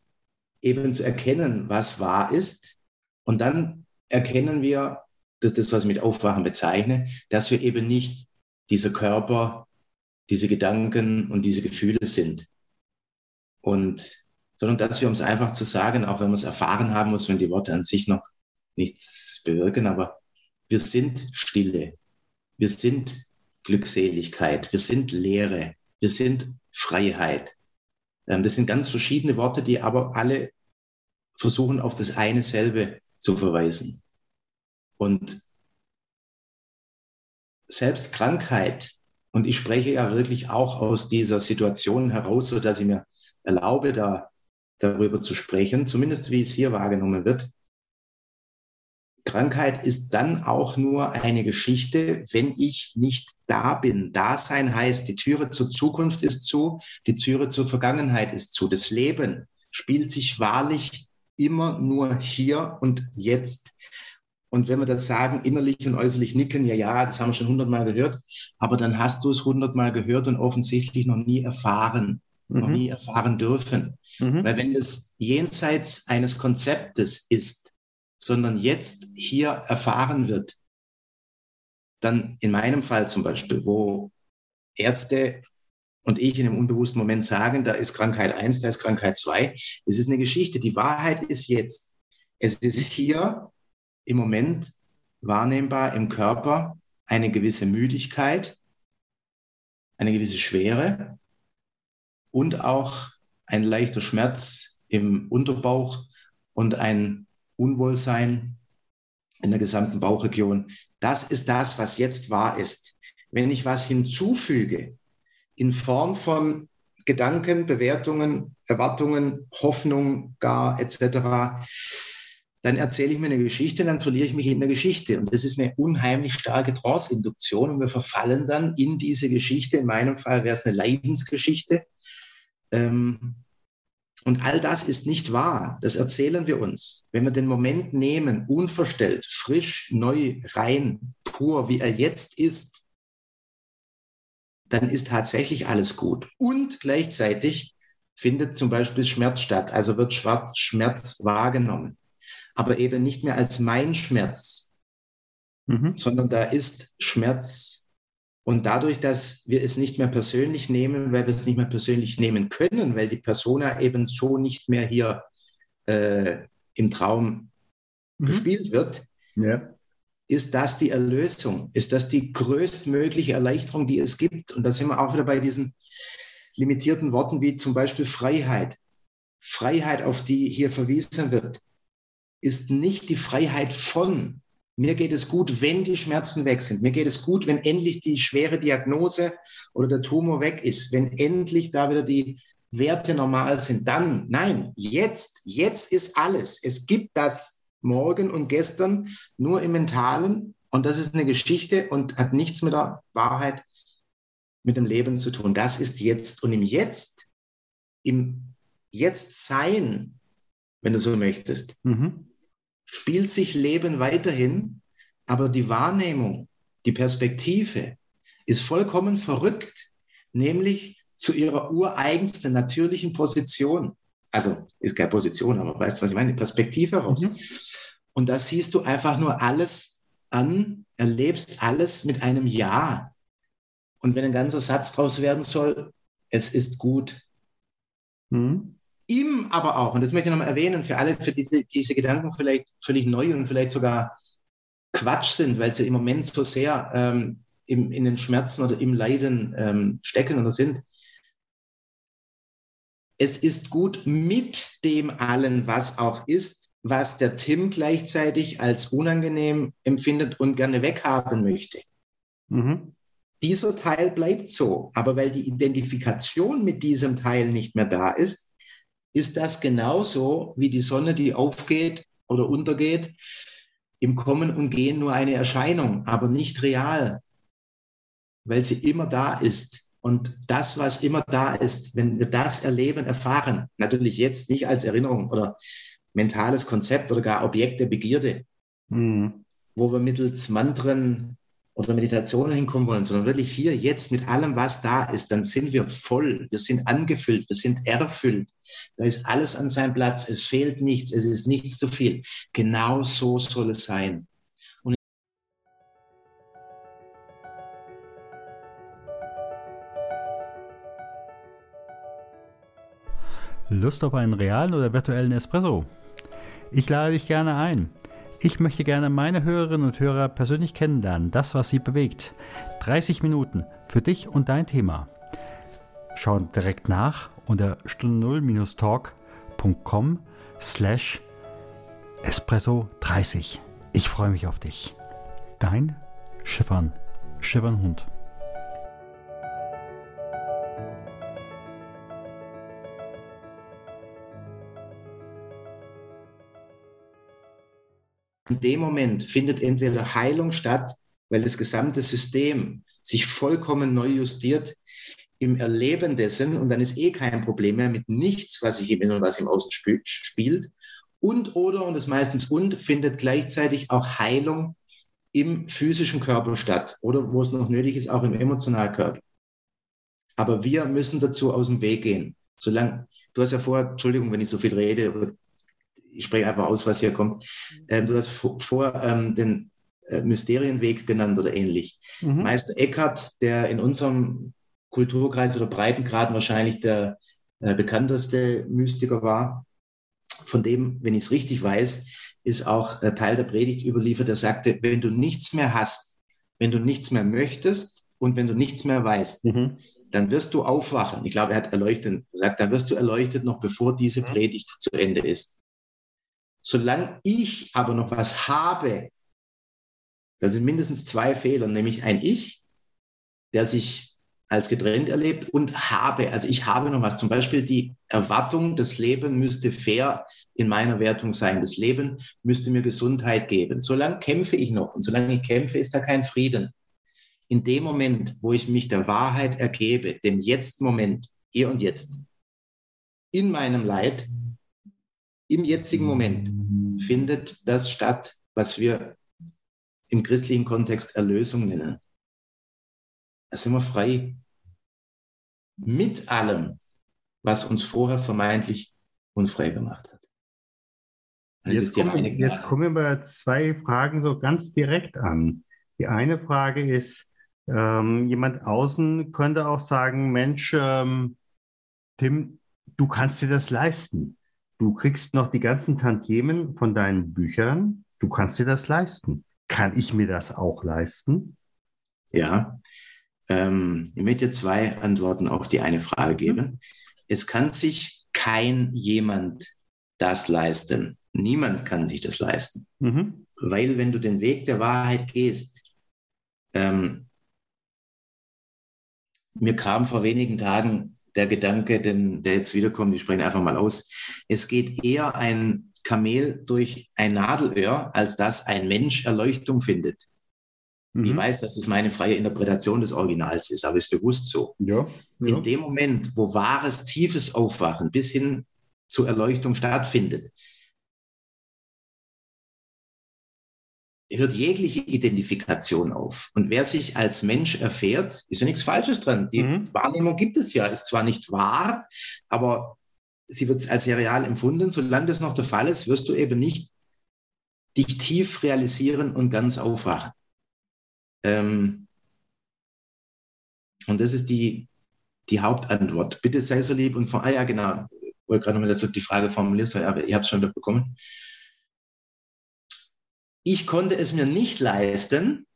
S3: eben zu erkennen, was wahr ist. Und dann erkennen wir, das ist das, was ich mit Aufwachen bezeichne, dass wir eben nicht dieser Körper, diese Gedanken und diese Gefühle sind. Und sondern dass wir, um es einfach zu sagen, auch wenn wir es erfahren haben, muss wenn die Worte an sich noch nichts bewirken, aber wir sind Stille, wir sind Glückseligkeit, wir sind Lehre, wir sind Freiheit. Ähm, das sind ganz verschiedene Worte, die aber alle versuchen, auf das eine selbe zu verweisen. Und selbst Krankheit, und ich spreche ja wirklich auch aus dieser Situation heraus, so dass ich mir erlaube, da darüber zu sprechen, zumindest wie es hier wahrgenommen wird. Krankheit ist dann auch nur eine Geschichte, wenn ich nicht da bin. Dasein heißt, die Türe zur Zukunft ist zu, die Türe zur Vergangenheit ist zu. Das Leben spielt sich wahrlich immer nur hier und jetzt. Und wenn wir das sagen, innerlich und äußerlich nicken, ja, ja, das haben wir schon hundertmal gehört, aber dann hast du es hundertmal gehört und offensichtlich noch nie erfahren, mhm. noch nie erfahren dürfen. Mhm. Weil wenn es jenseits eines Konzeptes ist, sondern jetzt hier erfahren wird, dann in meinem Fall zum Beispiel, wo Ärzte und ich in einem unbewussten Moment sagen, da ist Krankheit eins, da ist Krankheit zwei. Es ist eine Geschichte. Die Wahrheit ist jetzt. Es ist hier im Moment wahrnehmbar im Körper eine gewisse Müdigkeit, eine gewisse Schwere und auch ein leichter Schmerz im Unterbauch und ein Unwohlsein in der gesamten Bauchregion. Das ist das, was jetzt wahr ist. Wenn ich was hinzufüge, in Form von Gedanken, Bewertungen, Erwartungen, Hoffnung gar etc., dann erzähle ich mir eine Geschichte, dann verliere ich mich in der Geschichte. Und das ist eine unheimlich starke Trance-Induktion und wir verfallen dann in diese Geschichte. In meinem Fall wäre es eine Leidensgeschichte. Ähm, und all das ist nicht wahr. Das erzählen wir uns. Wenn wir den Moment nehmen, unverstellt, frisch, neu, rein, pur, wie er jetzt ist, dann ist tatsächlich alles gut. Und gleichzeitig findet zum Beispiel Schmerz statt, also wird Schmerz wahrgenommen, aber eben nicht mehr als mein Schmerz, mhm. sondern da ist Schmerz. Und dadurch, dass wir es nicht mehr persönlich nehmen, weil wir es nicht mehr persönlich nehmen können, weil die Persona eben so nicht mehr hier äh, im Traum mhm. gespielt wird, ja ist das die Erlösung? Ist das die größtmögliche Erleichterung, die es gibt? Und da sind wir auch wieder bei diesen limitierten Worten wie zum Beispiel Freiheit. Freiheit, auf die hier verwiesen wird, ist nicht die Freiheit von. Mir geht es gut, wenn die Schmerzen weg sind. Mir geht es gut, wenn endlich die schwere Diagnose oder der Tumor weg ist. Wenn endlich da wieder die Werte normal sind. Dann, nein, jetzt, jetzt ist alles. Es gibt das morgen und gestern nur im Mentalen. Und das ist eine Geschichte und hat nichts mit der Wahrheit, mit dem Leben zu tun. Das ist jetzt. Und im Jetzt, im Jetzt-Sein, wenn du so möchtest, mhm. Spielt sich Leben weiterhin, aber die Wahrnehmung, die Perspektive ist vollkommen verrückt, nämlich zu ihrer ureigensten natürlichen Position. Also ist keine Position, aber weißt du, was ich meine? Die Perspektive raus. Mhm. Und da siehst du einfach nur alles an, erlebst alles mit einem Ja. Und wenn ein ganzer Satz draus werden soll, es ist gut. Mhm. Ihm aber auch, und das möchte ich nochmal erwähnen, für alle, für diese, diese Gedanken vielleicht völlig neu und vielleicht sogar Quatsch sind, weil sie im Moment so sehr ähm, im, in den Schmerzen oder im Leiden ähm, stecken oder sind. Es ist gut mit dem allen, was auch ist, was der Tim gleichzeitig als unangenehm empfindet und gerne weghaben möchte. Mhm. Dieser Teil bleibt so, aber weil die Identifikation mit diesem Teil nicht mehr da ist, ist das genauso wie die Sonne, die aufgeht oder untergeht, im Kommen und Gehen nur eine Erscheinung, aber nicht real, weil sie immer da ist. Und das, was immer da ist, wenn wir das erleben, erfahren, natürlich jetzt nicht als Erinnerung oder mentales Konzept oder gar Objekt der Begierde, mhm. wo wir mittels Mantren oder Meditationen hinkommen wollen, sondern wirklich hier jetzt mit allem, was da ist, dann sind wir voll, wir sind angefüllt, wir sind erfüllt. Da ist alles an seinem Platz, es fehlt nichts, es ist nichts zu viel. Genau so soll es sein.
S2: Lust auf einen realen oder virtuellen Espresso? Ich lade dich gerne ein. Ich möchte gerne meine Hörerinnen und Hörer persönlich kennenlernen, das, was sie bewegt. 30 Minuten für dich und dein Thema. Schau direkt nach unter stunde0-talk.com slash espresso 30. Ich freue mich auf dich. Dein Schiffern, Schiffernhund.
S3: In dem Moment findet entweder Heilung statt, weil das gesamte System sich vollkommen neu justiert im Erleben dessen und dann ist eh kein Problem mehr mit nichts, was sich im Inneren, was im Außen spielt. Und oder, und das meistens und, findet gleichzeitig auch Heilung im physischen Körper statt oder wo es noch nötig ist, auch im Emotionalkörper. Aber wir müssen dazu aus dem Weg gehen. Solange, du hast ja vorher, Entschuldigung, wenn ich so viel rede, ich spreche einfach aus, was hier kommt. Ähm, du hast vor, vor ähm, den äh, Mysterienweg genannt oder ähnlich. Mhm. Meister Eckhart, der in unserem Kulturkreis oder Breitengraden wahrscheinlich der äh, bekannteste Mystiker war, von dem, wenn ich es richtig weiß, ist auch äh, Teil der Predigt überliefert, der sagte, wenn du nichts mehr hast, wenn du nichts mehr möchtest und wenn du nichts mehr weißt, mhm. dann wirst du aufwachen. Ich glaube, er hat erleuchtet gesagt, dann wirst du erleuchtet noch bevor diese mhm. Predigt zu Ende ist. Solange ich aber noch was habe, da sind mindestens zwei Fehler, nämlich ein Ich, der sich als getrennt erlebt und habe, also ich habe noch was. Zum Beispiel die Erwartung, das Leben müsste fair in meiner Wertung sein. Das Leben müsste mir Gesundheit geben. Solange kämpfe ich noch und solange ich kämpfe, ist da kein Frieden. In dem Moment, wo ich mich der Wahrheit ergebe, dem Jetzt-Moment, hier und jetzt, in meinem Leid, im jetzigen Moment findet das statt, was wir im christlichen Kontext Erlösung nennen. Da sind wir frei. Mit allem, was uns vorher vermeintlich unfrei gemacht hat.
S2: Jetzt kommen, jetzt kommen wir zwei Fragen so ganz direkt an. Die eine Frage ist, ähm, jemand außen könnte auch sagen, Mensch, ähm, Tim, du kannst dir das leisten. Du kriegst noch die ganzen Tantiemen von deinen Büchern. Du kannst dir das leisten. Kann ich mir das auch leisten?
S3: Ja, ähm, ich möchte zwei Antworten auf die eine Frage geben. Es kann sich kein jemand das leisten. Niemand kann sich das leisten. Mhm. Weil wenn du den Weg der Wahrheit gehst, ähm, mir kam vor wenigen Tagen der Gedanke, den, der jetzt wiederkommt, ich spreche einfach mal aus. Es geht eher ein Kamel durch ein Nadelöhr, als dass ein Mensch Erleuchtung findet. Mhm. Ich weiß, dass es meine freie Interpretation des Originals ist, aber ist bewusst so. Ja, ja. In dem Moment, wo wahres, tiefes Aufwachen bis hin zur Erleuchtung stattfindet, hört jegliche Identifikation auf. Und wer sich als Mensch erfährt, ist ja nichts Falsches dran. Die mhm. Wahrnehmung gibt es ja, ist zwar nicht wahr, aber sie wird als real empfunden. Solange das noch der Fall ist, wirst du eben nicht dich tief realisieren und ganz aufwachen. Ähm und das ist die, die Hauptantwort. Bitte sei so lieb und von, ah ja, genau, ich wollte gerade nochmal dazu die Frage formulieren, aber ihr habt es schon bekommen ich konnte es mir nicht leisten,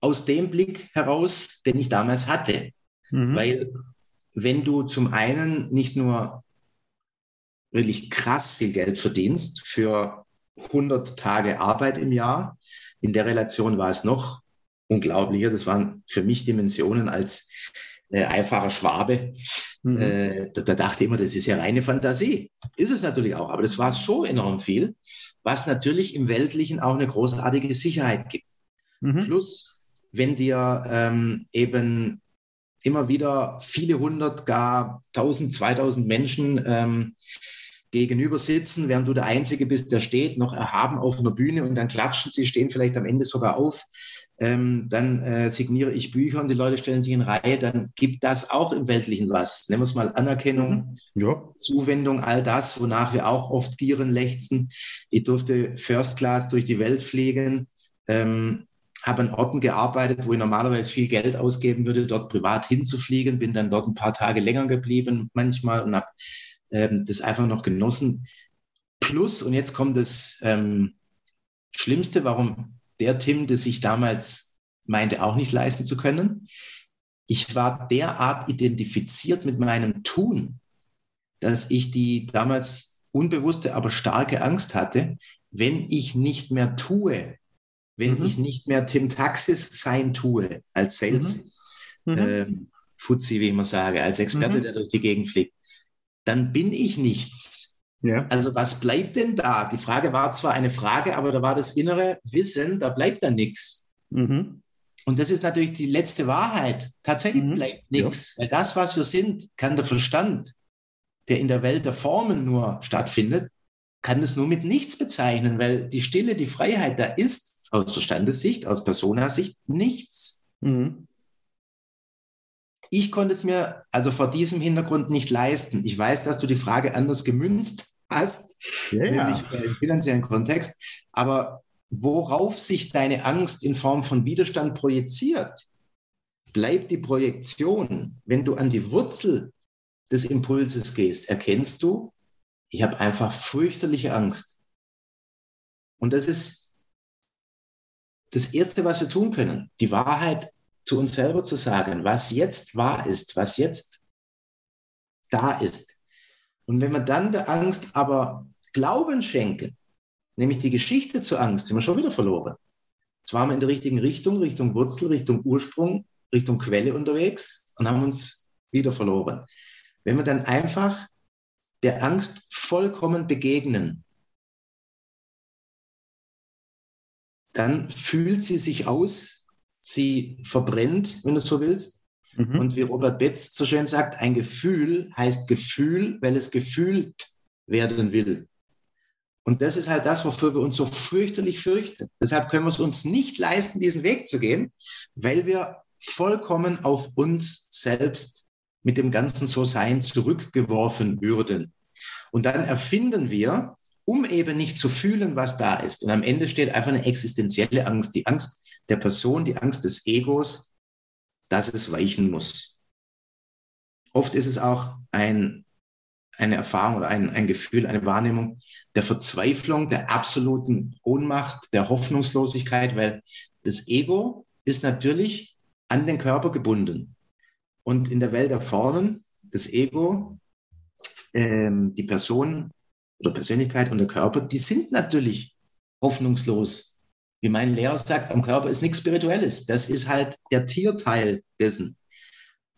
S3: aus dem Blick heraus, den ich damals hatte. Mhm. Weil wenn du zum einen nicht nur wirklich krass viel Geld verdienst für 100 Tage Arbeit im Jahr, in der Relation war es noch unglaublicher. Das waren für mich Dimensionen als äh, einfacher Schwabe. Mhm. Äh, da, da, dachte ich immer, das ist ja reine Fantasie. Ist es natürlich auch, aber das war so enorm viel, was natürlich im Weltlichen auch eine großartige Sicherheit gibt. Mhm. Plus, wenn dir ähm, eben immer wieder viele hundert, gar tausend, zweitausend Menschen ähm, gegenüber sitzen, während du der Einzige bist, der steht, noch erhaben auf einer Bühne und dann klatschen sie, stehen vielleicht am Ende sogar auf ähm, dann äh, signiere ich Bücher und die Leute stellen sich in Reihe, dann gibt das auch im Weltlichen was. Nehmen wir es mal Anerkennung, mhm. ja. Zuwendung, all das, wonach wir auch oft gieren, lechzen. Ich durfte First Class durch die Welt fliegen. Ähm, habe an Orten gearbeitet, wo ich normalerweise viel Geld ausgeben würde, dort privat hinzufliegen, bin dann dort ein paar Tage länger geblieben manchmal und habe ähm, das einfach noch genossen. Plus, und jetzt kommt das ähm, Schlimmste, warum der Tim, das ich damals meinte, auch nicht leisten zu können. Ich war derart identifiziert mit meinem Tun, dass ich die damals unbewusste, aber starke Angst hatte, wenn ich nicht mehr tue, wenn mhm. ich nicht mehr Tim Taxis sein tue, als Sales mhm. ähm, Fuzzi, wie immer sage, als Experte, mhm. der durch die Gegend fliegt, dann bin ich nichts. Ja. Also was bleibt denn da? Die Frage war zwar eine Frage, aber da war das innere Wissen, da bleibt dann nichts. Mhm. Und das ist natürlich die letzte Wahrheit. Tatsächlich mhm. bleibt nichts. Ja. Weil das, was wir sind, kann der Verstand, der in der Welt der Formen nur stattfindet, kann es nur mit nichts bezeichnen, weil die Stille, die Freiheit, da ist aus Verstandessicht, aus Personasicht nichts. Mhm. Ich konnte es mir also vor diesem Hintergrund nicht leisten. Ich weiß, dass du die Frage anders gemünzt hast, ja, nämlich im finanziellen Kontext. Aber worauf sich deine Angst in Form von Widerstand projiziert, bleibt die Projektion. Wenn du an die Wurzel des Impulses gehst, erkennst du, ich habe einfach fürchterliche Angst. Und das ist das Erste, was wir tun können, die Wahrheit zu uns selber zu sagen, was jetzt wahr ist, was jetzt da ist. Und wenn wir dann der Angst aber Glauben schenken, nämlich die Geschichte zur Angst, sind wir schon wieder verloren. Zwar waren wir in der richtigen Richtung, Richtung Wurzel, Richtung Ursprung, Richtung Quelle unterwegs und haben uns wieder verloren. Wenn wir dann einfach der Angst vollkommen begegnen, dann fühlt sie sich aus, sie verbrennt, wenn du so willst. Mhm. Und wie Robert Betz so schön sagt, ein Gefühl heißt Gefühl, weil es gefühlt werden will. Und das ist halt das, wofür wir uns so fürchterlich fürchten. Deshalb können wir es uns nicht leisten, diesen Weg zu gehen, weil wir vollkommen auf uns selbst mit dem ganzen So-Sein zurückgeworfen würden. Und dann erfinden wir, um eben nicht zu fühlen, was da ist. Und am Ende steht einfach eine existenzielle Angst, die Angst der Person, die Angst des Egos, dass es weichen muss. Oft ist es auch ein eine Erfahrung oder ein, ein Gefühl, eine Wahrnehmung der Verzweiflung, der absoluten Ohnmacht, der Hoffnungslosigkeit, weil das Ego ist natürlich an den Körper gebunden. Und in der Welt der Formen, das Ego, ähm, die Person oder Persönlichkeit und der Körper, die sind natürlich hoffnungslos. Wie mein Lehrer sagt, am Körper ist nichts Spirituelles. Das ist halt der Tierteil dessen.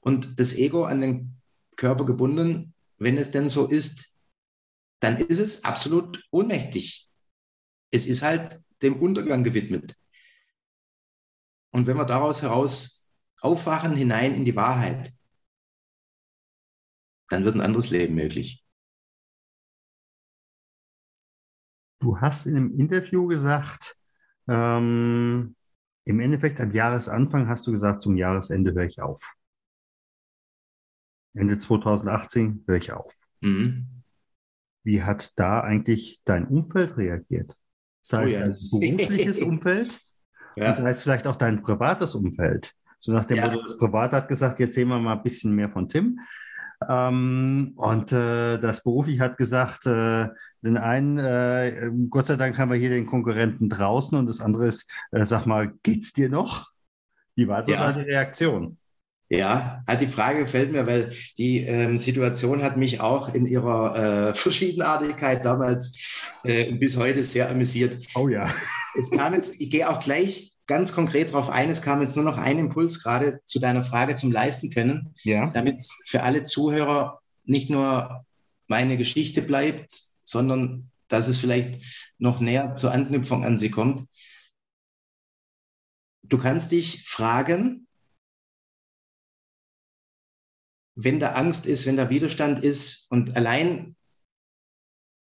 S3: Und das Ego an den Körper gebunden wenn es denn so ist, dann ist es absolut ohnmächtig. Es ist halt dem Untergang gewidmet. Und wenn wir daraus heraus aufwachen hinein in die Wahrheit, dann wird ein anderes Leben möglich.
S2: Du hast in einem Interview gesagt, ähm, im Endeffekt am Jahresanfang hast du gesagt, zum Jahresende höre ich auf. Ende 2018 höre ich auf. Mhm. Wie hat da eigentlich dein Umfeld reagiert? Sei oh, es ja. dein berufliches Umfeld, ja. sei es vielleicht auch dein privates Umfeld. So nach dem ja. Motto, das Privat hat gesagt, jetzt sehen wir mal ein bisschen mehr von Tim. Ähm, und äh, das beruflich hat gesagt, äh, den einen, äh, Gott sei Dank haben wir hier den Konkurrenten draußen und das andere ist, äh, sag mal, geht's dir noch? Wie war so ja. deine Reaktion?
S3: Ja, die Frage gefällt mir, weil die ähm, Situation hat mich auch in ihrer äh, Verschiedenartigkeit damals äh, bis heute sehr amüsiert.
S2: Oh ja.
S3: Es, es kam jetzt, ich gehe auch gleich ganz konkret darauf ein, es kam jetzt nur noch ein Impuls gerade zu deiner Frage zum Leisten können, ja. damit es für alle Zuhörer nicht nur meine Geschichte bleibt, sondern dass es vielleicht noch näher zur Anknüpfung an sie kommt. Du kannst dich fragen, wenn da Angst ist, wenn da Widerstand ist und allein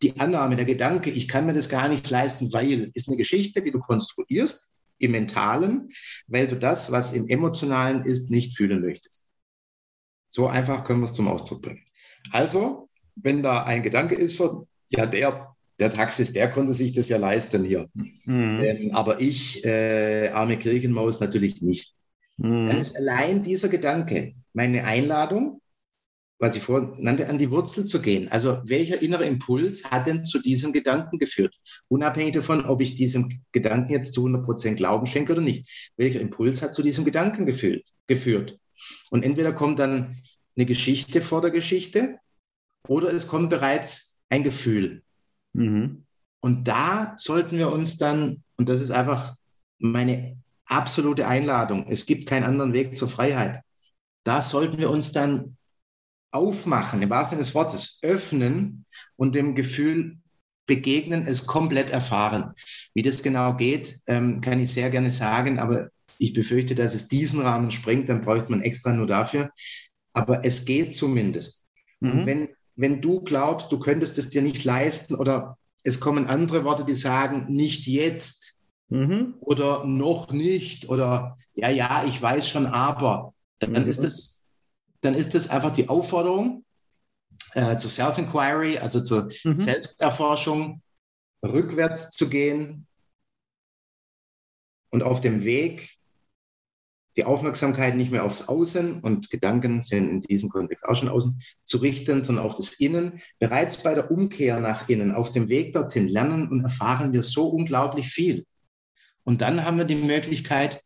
S3: die Annahme, der Gedanke, ich kann mir das gar nicht leisten, weil, ist eine Geschichte, die du konstruierst im Mentalen, weil du das, was im Emotionalen ist, nicht fühlen möchtest. So einfach können wir es zum Ausdruck bringen. Also, wenn da ein Gedanke ist von, ja, der, der Taxis, der konnte sich das ja leisten hier. Mhm. Ähm, aber ich, äh, arme Kirchenmaus, natürlich nicht. Mhm. Dann ist allein dieser Gedanke meine Einladung, was ich vorhin nannte, an die Wurzel zu gehen. Also welcher innere Impuls hat denn zu diesem Gedanken geführt? Unabhängig davon, ob ich diesem Gedanken jetzt zu 100 Prozent Glauben schenke oder nicht. Welcher Impuls hat zu diesem Gedanken geführt? geführt? Und entweder kommt dann eine Geschichte vor der Geschichte oder es kommt bereits ein Gefühl. Mhm. Und da sollten wir uns dann, und das ist einfach meine absolute Einladung, es gibt keinen anderen Weg zur Freiheit. Da sollten wir uns dann aufmachen, im wahrsten Sinne des Wortes, öffnen und dem Gefühl begegnen, es komplett erfahren. Wie das genau geht, ähm, kann ich sehr gerne sagen, aber ich befürchte, dass es diesen Rahmen sprengt, dann bräuchte man extra nur dafür. Aber es geht zumindest. Mhm. Und wenn, wenn du glaubst, du könntest es dir nicht leisten oder es kommen andere Worte, die sagen, nicht jetzt mhm. oder noch nicht oder ja, ja, ich weiß schon, aber, dann mhm. ist es dann ist es einfach die Aufforderung äh, zur Self-Inquiry, also zur mhm. Selbsterforschung, rückwärts zu gehen und auf dem Weg die Aufmerksamkeit nicht mehr aufs Außen und Gedanken sind in diesem Kontext auch schon außen zu richten, sondern auf das Innen. Bereits bei der Umkehr nach innen, auf dem Weg dorthin lernen und erfahren wir so unglaublich viel. Und dann haben wir die Möglichkeit,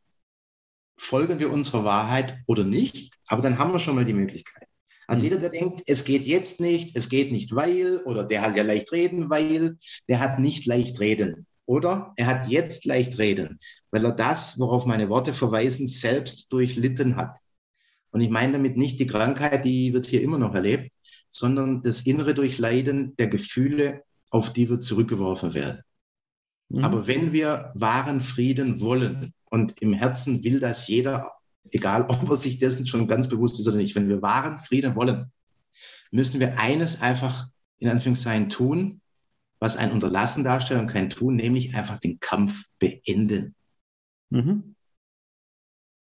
S3: folgen wir unserer Wahrheit oder nicht, aber dann haben wir schon mal die Möglichkeit. Also mhm. jeder, der denkt, es geht jetzt nicht, es geht nicht, weil, oder der hat ja leicht reden, weil, der hat nicht leicht reden. Oder er hat jetzt leicht reden, weil er das, worauf meine Worte verweisen, selbst durchlitten hat. Und ich meine damit nicht die Krankheit, die wird hier immer noch erlebt, sondern das innere Durchleiden der Gefühle, auf die wir zurückgeworfen werden. Mhm. Aber wenn wir wahren Frieden wollen, und im Herzen will das jeder, egal ob er sich dessen schon ganz bewusst ist oder nicht, wenn wir wahren Frieden wollen, müssen wir eines einfach in Anführungszeichen tun, was ein Unterlassen darstellt und kein Tun, nämlich einfach den Kampf beenden. Mhm.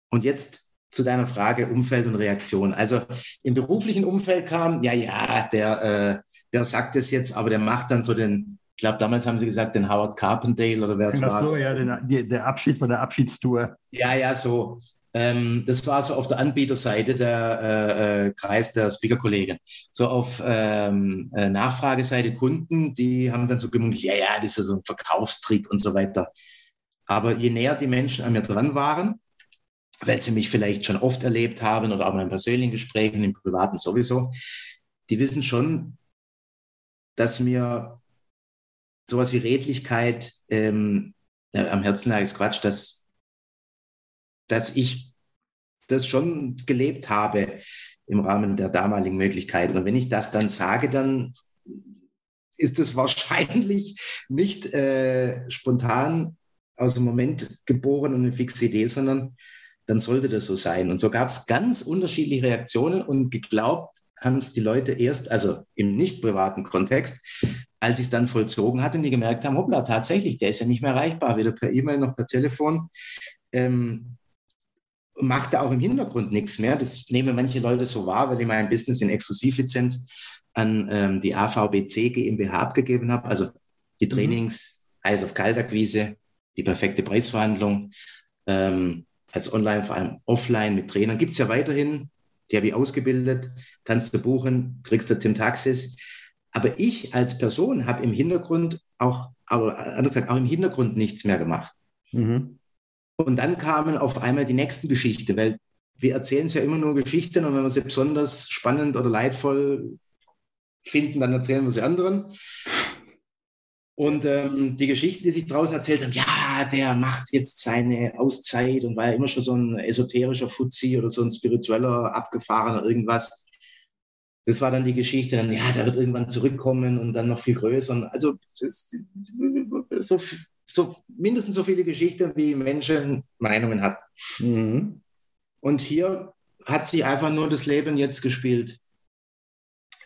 S3: Und jetzt zu deiner Frage Umfeld und Reaktion. Also im beruflichen Umfeld kam, ja, ja, der, äh, der sagt es jetzt, aber der macht dann so den, ich glaube, damals haben sie gesagt, den Howard Carpendale oder wer es war.
S2: Ach so, ja, den, der Abschied von der Abschiedstour.
S3: Ja, ja, so. Ähm, das war so auf der Anbieterseite der äh, äh, Kreis der Speaker-Kollegen. So auf ähm, äh, Nachfrageseite Kunden, die haben dann so gemunkelt, ja, ja, das ist so ein Verkaufstrick und so weiter. Aber je näher die Menschen an mir dran waren, weil sie mich vielleicht schon oft erlebt haben oder auch in persönlichen Gesprächen, im privaten sowieso, die wissen schon, dass mir sowas wie Redlichkeit ähm, ja, am Herzen lag, ist Quatsch, dass, dass ich das schon gelebt habe im Rahmen der damaligen Möglichkeiten. Und wenn ich das dann sage, dann ist es wahrscheinlich nicht äh, spontan aus dem Moment geboren und eine fixe Idee, sondern dann sollte das so sein. Und so gab es ganz unterschiedliche Reaktionen und geglaubt haben es die Leute erst, also im nicht privaten Kontext, als ich es dann vollzogen hatte und die gemerkt haben, hoppla, tatsächlich, der ist ja nicht mehr erreichbar, weder per E-Mail noch per Telefon. Ähm, macht er auch im Hintergrund nichts mehr. Das nehmen manche Leute so wahr, weil ich mein Business in Exklusivlizenz an ähm, die AVBC GmbH abgegeben habe. Also die mhm. Trainings, mhm. Eis auf Kaltakquise, die perfekte Preisverhandlung, ähm, als Online, vor allem offline mit Trainern. Gibt es ja weiterhin, die habe ich ausgebildet, kannst du buchen, kriegst du Tim Taxis. Aber ich als Person habe im Hintergrund auch, aber anders gesagt, auch im Hintergrund nichts mehr gemacht. Mhm. Und dann kamen auf einmal die nächsten Geschichten, weil wir erzählen es ja immer nur Geschichten und wenn wir sie besonders spannend oder leidvoll finden, dann erzählen wir sie anderen. Und ähm, die Geschichten, die sich draußen erzählt haben, ja, der macht jetzt seine Auszeit und war ja immer schon so ein esoterischer Fuzzi oder so ein spiritueller, abgefahrener irgendwas das war dann die Geschichte, dann, ja, der wird irgendwann zurückkommen und dann noch viel größer. Und also so, so mindestens so viele Geschichten, wie Menschen Meinungen hatten. Mhm. Und hier hat sie einfach nur das Leben jetzt gespielt.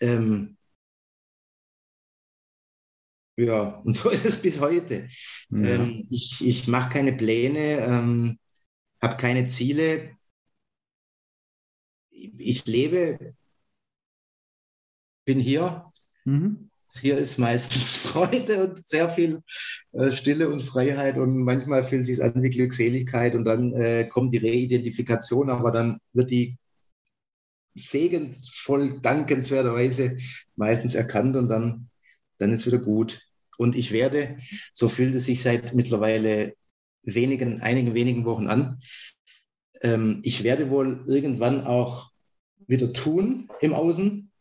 S3: Ähm, ja, und so ist es bis heute. Ja. Ähm, ich ich mache keine Pläne, ähm, habe keine Ziele. Ich lebe bin hier, mhm. hier ist meistens Freude und sehr viel äh, Stille und Freiheit und manchmal fühlt es sich an wie Glückseligkeit und dann äh, kommt die Reidentifikation, aber dann wird die segensvoll, dankenswerterweise meistens erkannt und dann, dann ist wieder gut. Und ich werde, so fühlt es sich seit mittlerweile wenigen, einigen wenigen Wochen an, ähm, ich werde wohl irgendwann auch wieder tun im Außen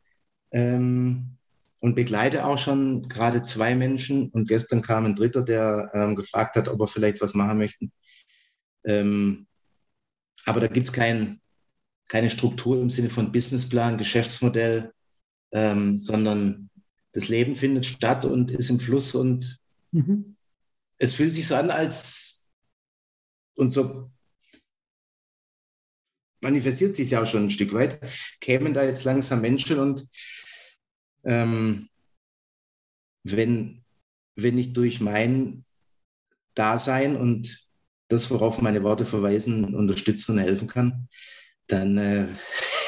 S3: ähm, und begleite auch schon gerade zwei Menschen. Und gestern kam ein Dritter, der ähm, gefragt hat, ob er vielleicht was machen möchte. Ähm, aber da gibt es kein, keine Struktur im Sinne von Businessplan, Geschäftsmodell, ähm, sondern das Leben findet statt und ist im Fluss und mhm. es fühlt sich so an, als und so manifestiert sich ja auch schon ein Stück weit, kämen da jetzt langsam Menschen und ähm, wenn, wenn ich durch mein Dasein und das, worauf meine Worte verweisen, unterstützen und helfen kann, dann äh,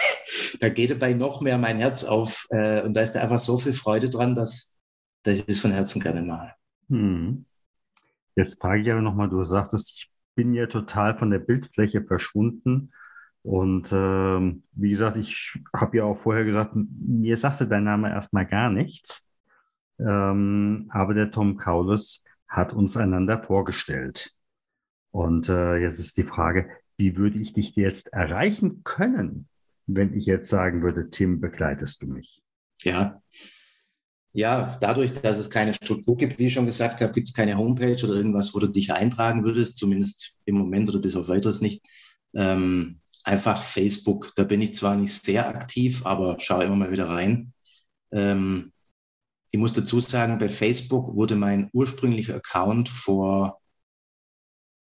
S3: da geht dabei noch mehr mein Herz auf. Äh, und da ist da einfach so viel Freude dran, dass, dass ich das von Herzen gerne mache. Hm.
S2: Jetzt frage ich aber nochmal, du sagtest, ich bin ja total von der Bildfläche verschwunden. Und ähm, wie gesagt, ich habe ja auch vorher gesagt, mir sagte dein Name erstmal gar nichts. Ähm, aber der Tom Kaulis hat uns einander vorgestellt. Und äh, jetzt ist die Frage, wie würde ich dich jetzt erreichen können? wenn ich jetzt sagen würde, Tim, begleitest du mich?
S3: Ja. Ja, dadurch, dass es keine Struktur gibt, wie ich schon gesagt habe, gibt es keine Homepage oder irgendwas, wo du dich eintragen würdest, zumindest im Moment oder bis auf weiteres nicht. Ähm, einfach Facebook, da bin ich zwar nicht sehr aktiv, aber schaue immer mal wieder rein. Ähm, ich muss dazu sagen, bei Facebook wurde mein ursprünglicher Account vor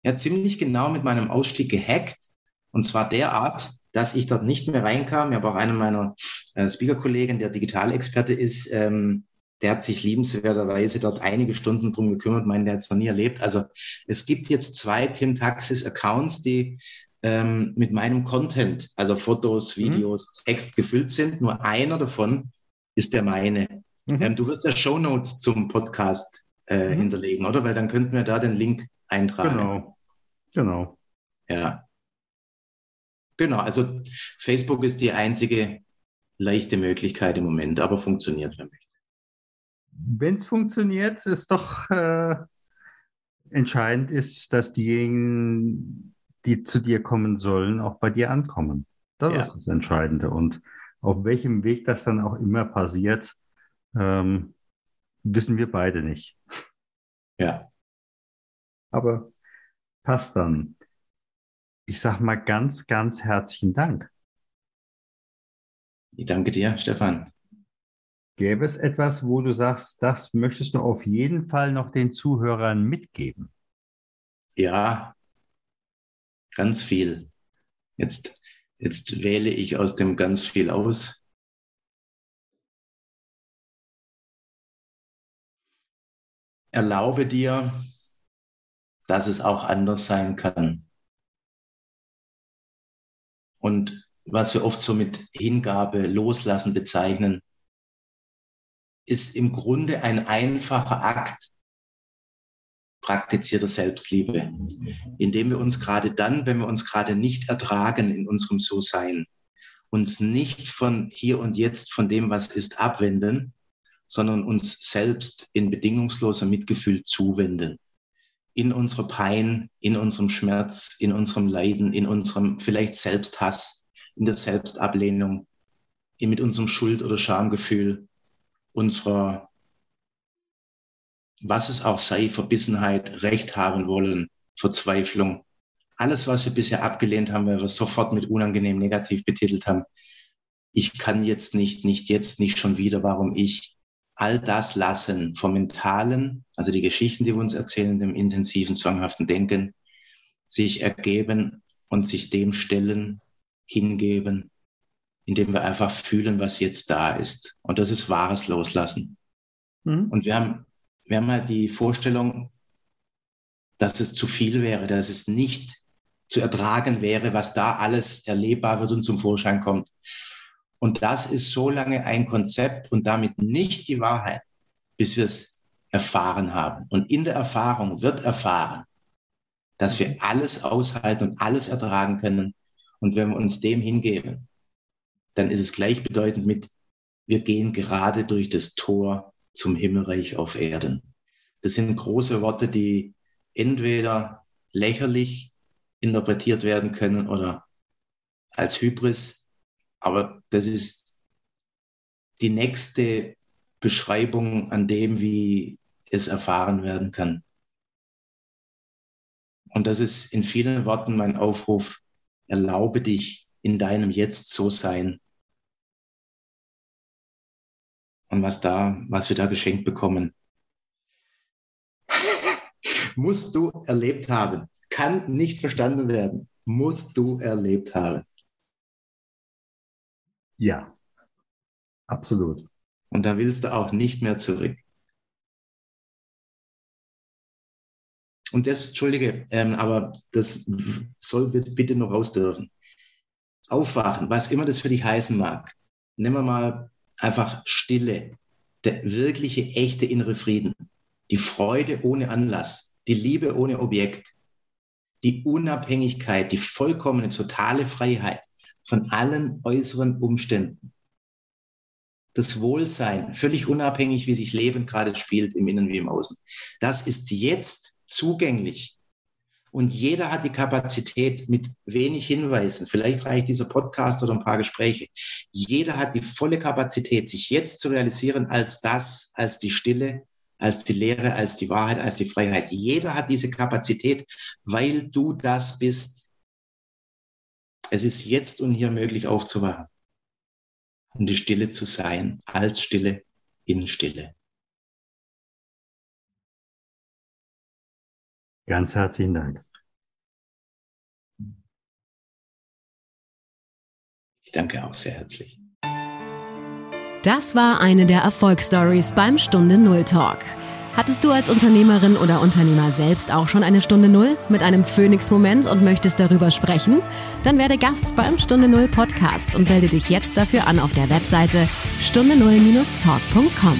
S3: ja, ziemlich genau mit meinem Ausstieg gehackt. Und zwar derart, dass ich dort nicht mehr reinkam. Ich habe auch einen meiner äh, Speaker-Kollegen, der Digitalexperte ist, ähm, der hat sich liebenswerterweise dort einige Stunden drum gekümmert, meint, der hat es noch nie erlebt. Also es gibt jetzt zwei Tim Taxis Accounts, die ähm, mit meinem Content, also Fotos, mhm. Videos, mhm. Text gefüllt sind. Nur einer davon ist der meine. Mhm. Ähm, du wirst ja Show Notes zum Podcast äh, mhm. hinterlegen, oder? Weil dann könnten wir da den Link eintragen.
S2: Genau. Genau.
S3: Ja. Genau, also Facebook ist die einzige leichte Möglichkeit im Moment, aber funktioniert, wer möchte.
S2: Wenn es funktioniert, ist doch äh, entscheidend ist, dass diejenigen, die zu dir kommen sollen, auch bei dir ankommen. Das ja. ist das Entscheidende. Und auf welchem Weg das dann auch immer passiert, ähm, wissen wir beide nicht.
S3: Ja.
S2: Aber passt dann. Ich sage mal ganz, ganz herzlichen Dank.
S3: Ich danke dir, Stefan.
S2: Gäbe es etwas, wo du sagst, das möchtest du auf jeden Fall noch den Zuhörern mitgeben?
S3: Ja, ganz viel. Jetzt, jetzt wähle ich aus dem ganz viel aus. Erlaube dir, dass es auch anders sein kann. Und was wir oft so mit Hingabe, Loslassen bezeichnen, ist im Grunde ein einfacher Akt praktizierter Selbstliebe, indem wir uns gerade dann, wenn wir uns gerade nicht ertragen in unserem So-Sein, uns nicht von hier und jetzt, von dem, was ist, abwenden, sondern uns selbst in bedingungsloser Mitgefühl zuwenden. In unserer Pein, in unserem Schmerz, in unserem Leiden, in unserem vielleicht Selbsthass, in der Selbstablehnung, mit unserem Schuld- oder Schamgefühl, unserer, was es auch sei, Verbissenheit, Recht haben wollen, Verzweiflung. Alles, was wir bisher abgelehnt haben, weil wir sofort mit unangenehm negativ betitelt haben. Ich kann jetzt nicht, nicht jetzt, nicht schon wieder, warum ich? all das lassen vom Mentalen, also die Geschichten, die wir uns erzählen, dem intensiven, zwanghaften Denken, sich ergeben und sich dem stellen, hingeben, indem wir einfach fühlen, was jetzt da ist. Und das ist wahres Loslassen. Mhm. Und wir haben, wir haben halt die Vorstellung, dass es zu viel wäre, dass es nicht zu ertragen wäre, was da alles erlebbar wird und zum Vorschein kommt. Und das ist so lange ein Konzept und damit nicht die Wahrheit, bis wir es erfahren haben. Und in der Erfahrung wird erfahren, dass wir alles aushalten und alles ertragen können. Und wenn wir uns dem hingeben, dann ist es gleichbedeutend mit, wir gehen gerade durch das Tor zum Himmelreich auf Erden. Das sind große Worte, die entweder lächerlich interpretiert werden können oder als Hybris. Aber das ist die nächste Beschreibung an dem, wie es erfahren werden kann. Und das ist in vielen Worten mein Aufruf, erlaube dich in deinem Jetzt so sein. Und was da, was wir da geschenkt bekommen, musst du erlebt haben. Kann nicht verstanden werden. Musst du erlebt haben.
S2: Ja, absolut.
S3: Und da willst du auch nicht mehr zurück. Und das, Entschuldige, ähm, aber das soll bitte noch raus dürfen. Aufwachen, was immer das für dich heißen mag. Nehmen wir mal einfach Stille, der wirkliche, echte innere Frieden, die Freude ohne Anlass, die Liebe ohne Objekt, die Unabhängigkeit, die vollkommene, totale Freiheit von allen äußeren Umständen. Das Wohlsein, völlig unabhängig, wie sich Leben gerade spielt, im Innen wie im Außen. Das ist jetzt zugänglich. Und jeder hat die Kapazität mit wenig Hinweisen. Vielleicht reicht dieser Podcast oder ein paar Gespräche. Jeder hat die volle Kapazität, sich jetzt zu realisieren als das, als die Stille, als die Lehre, als die Wahrheit, als die Freiheit. Jeder hat diese Kapazität, weil du das bist. Es ist jetzt und hier möglich aufzuwachen und die Stille zu sein, als Stille in Stille.
S2: Ganz herzlichen Dank.
S3: Ich danke auch sehr herzlich.
S1: Das war eine der Erfolgsstories beim Stunde Null Talk. Hattest du als Unternehmerin oder Unternehmer selbst auch schon eine Stunde Null mit einem Phoenix-Moment und möchtest darüber sprechen? Dann werde Gast beim Stunde Null Podcast und melde dich jetzt dafür an auf der Webseite stunde null-talk.com.